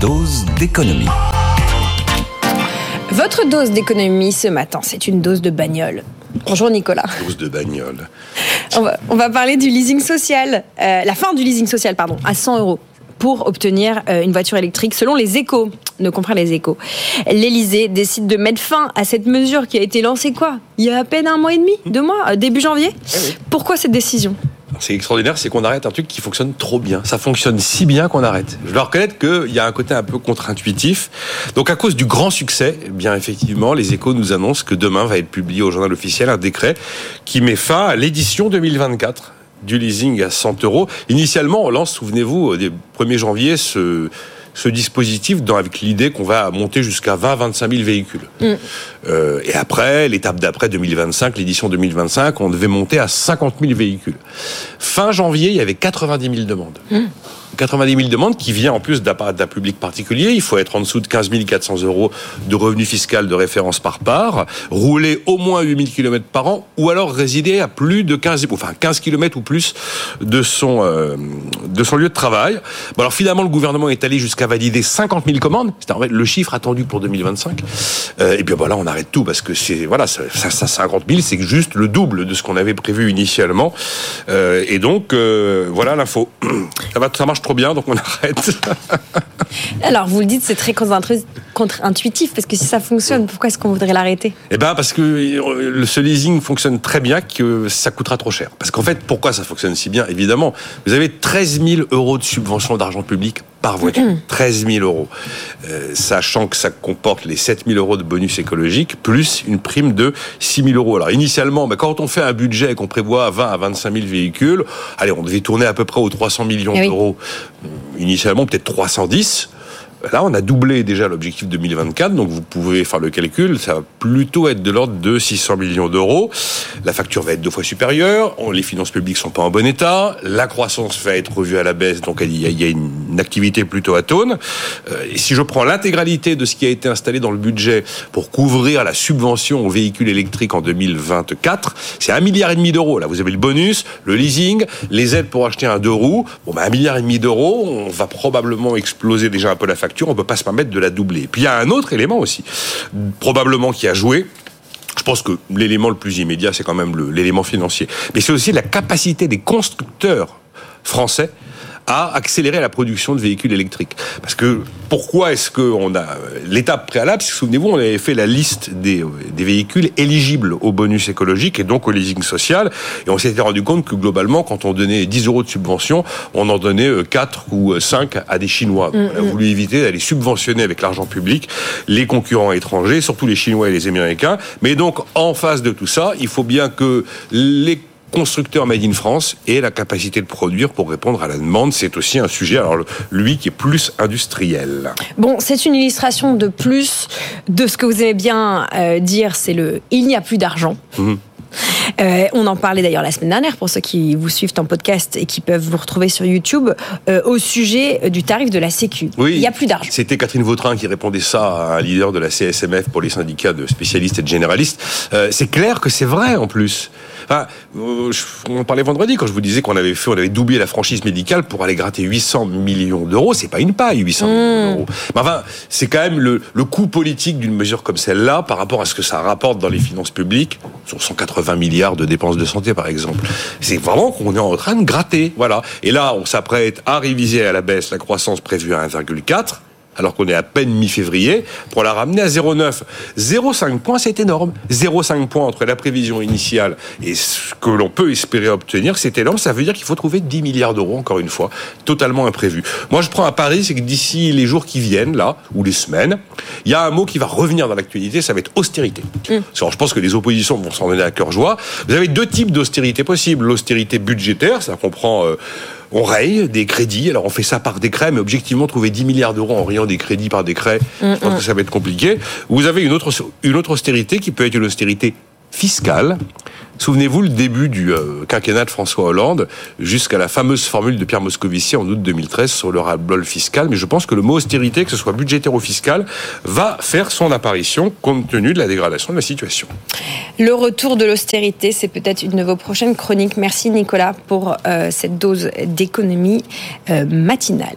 dose d'économie. Votre dose d'économie ce matin, c'est une dose de bagnole. Bonjour Nicolas. Dose de bagnole. On va, on va parler du leasing social, euh, la fin du leasing social, pardon, à 100 euros pour obtenir euh, une voiture électrique selon les échos. Ne comprend les échos. L'Elysée décide de mettre fin à cette mesure qui a été lancée quoi Il y a à peine un mois et demi, deux mois, euh, début janvier. Pourquoi cette décision? C'est extraordinaire, c'est qu'on arrête un truc qui fonctionne trop bien. Ça fonctionne si bien qu'on arrête. Je dois reconnaître qu'il y a un côté un peu contre-intuitif. Donc à cause du grand succès, eh bien effectivement, les échos nous annoncent que demain va être publié au journal officiel un décret qui met fin à l'édition 2024 du leasing à 100 euros. Initialement, on lance, souvenez-vous, au 1er janvier, ce, ce dispositif dans, avec l'idée qu'on va monter jusqu'à 20-25 000 véhicules. Euh, et après, l'étape d'après, 2025, l'édition 2025, on devait monter à 50 000 véhicules. Fin janvier, il y avait 90 000 demandes. 90 000 demandes qui vient en plus d'un public particulier. Il faut être en dessous de 15 400 euros de revenu fiscal de référence par part, rouler au moins 8 000 km par an, ou alors résider à plus de 15, enfin 15 km ou plus de son, euh, de son lieu de travail. Bon, alors finalement, le gouvernement est allé jusqu'à valider 50 000 commandes. C'est en fait le chiffre attendu pour 2025. Euh, et puis voilà, on arrête tout parce que c'est voilà, ça, ça, ça, 50 000, c'est juste le double de ce qu'on avait prévu initialement. Euh, et donc voilà l'info. Ça ça marche trop bien, donc on arrête. Alors vous le dites, c'est très contre- contre-intuitif parce que si ça fonctionne, pourquoi est-ce qu'on voudrait l'arrêter? Eh ben parce que euh, ce leasing fonctionne très bien que ça coûtera trop cher. Parce qu'en fait, pourquoi ça fonctionne si bien? Évidemment, vous avez 13 000 euros de subvention d'argent public par voiture. 13 000 euros. Euh, sachant que ça comporte les 7 000 euros de bonus écologique, plus une prime de 6 000 euros. Alors initialement, ben, quand on fait un budget et qu'on prévoit 20 à 25 000 véhicules, allez, on devait tourner à peu près aux 300 millions Eh oui. d'euros. Initialement, peut-être 310. Là, on a doublé déjà l'objectif 2024, donc vous pouvez faire le calcul, ça va plutôt être de l'ordre de 600 millions d'euros. La facture va être deux fois supérieure, les finances publiques sont pas en bon état, la croissance va être revue à la baisse, donc il y a, a une activité plutôt atone. Euh, Et si je prends l'intégralité de ce qui a été installé dans le budget pour couvrir la subvention aux véhicules électriques en 2024, c'est un milliard et demi d'euros. Là, vous avez le bonus, le leasing, les aides pour acheter un deux roues. Bon, ben, un milliard et demi d'euros, on va probablement exploser déjà un peu la facture. On peut pas se permettre de la doubler. Puis il y a un autre élément aussi, probablement qui a joué. Je pense que l'élément le plus immédiat, c'est quand même l'élément financier. Mais c'est aussi la capacité des constructeurs français à accélérer la production de véhicules électriques. Parce que pourquoi est-ce qu'on a l'étape préalable que, Souvenez-vous, on avait fait la liste des, euh, des véhicules éligibles au bonus écologique et donc au leasing social, et on s'était rendu compte que globalement, quand on donnait 10 euros de subvention, on en donnait euh, 4 ou 5 à des Chinois. Donc, on a voulu éviter d'aller subventionner avec l'argent public les concurrents étrangers, surtout les Chinois et les Américains. Mais donc, en face de tout ça, il faut bien que les constructeurs made in France aient la capacité de produire pour répondre à la demande. C'est aussi un sujet, alors lui qui est plus industriel. Bon, c'est une illustration de plus de ce que vous aimez bien euh, dire, c'est le il n'y a plus d'argent. Mhm. Euh, on en parlait d'ailleurs la semaine dernière pour ceux qui vous suivent en podcast et qui peuvent vous retrouver sur YouTube euh, au sujet du tarif de la Sécu. Oui. Il n'y a plus d'argent. C'était Catherine Vautrin qui répondait ça à un leader de la CSMF pour les syndicats de spécialistes et de généralistes. Euh, c'est clair que c'est vrai en plus. Enfin, euh, on en parlait vendredi quand je vous disais qu'on avait fait, on avait doublé la franchise médicale pour aller gratter 800 millions d'euros. C'est pas une paille, 800 millions d'euros. Mais enfin, c'est quand même le, le coût politique d'une mesure comme celle-là par rapport à ce que ça rapporte dans les finances publiques sur 180 milliards de dépenses de santé, par exemple. C'est vraiment qu'on est en train de gratter. Voilà. Et là, on s'apprête à réviser à la baisse la croissance prévue à 1,4 alors qu'on est à peine mi-février, pour la ramener à 0,9. 0,5 points, c'est énorme. 0,5 points entre la prévision initiale et ce que l'on peut espérer obtenir, c'est énorme. Ça veut dire qu'il faut trouver 10 milliards d'euros, encore une fois, totalement imprévu. Moi, je prends un pari, c'est que d'ici les jours qui viennent, là, ou les semaines, il y a un mot qui va revenir dans l'actualité, ça va être austérité. Alors, je pense que les oppositions vont s'en donner à cœur joie. Vous avez deux types d'austérité possibles. L'austérité budgétaire, ça comprend... euh, on raye des crédits. Alors on fait ça par décret, mais objectivement trouver 10 milliards d'euros en rayant des crédits par décret, je pense que ça va être compliqué. Vous avez une autre une autre austérité qui peut être une austérité fiscale. Souvenez-vous le début du euh, quinquennat de François Hollande jusqu'à la fameuse formule de Pierre Moscovici en août 2013 sur le ras-le-bol fiscal. Mais je pense que le mot austérité, que ce soit budgétaire ou fiscal, va faire son apparition compte tenu de la dégradation de la situation. Le retour de l'austérité, c'est peut-être une de vos prochaines chroniques. Merci Nicolas pour euh, cette dose d'économie euh, matinale.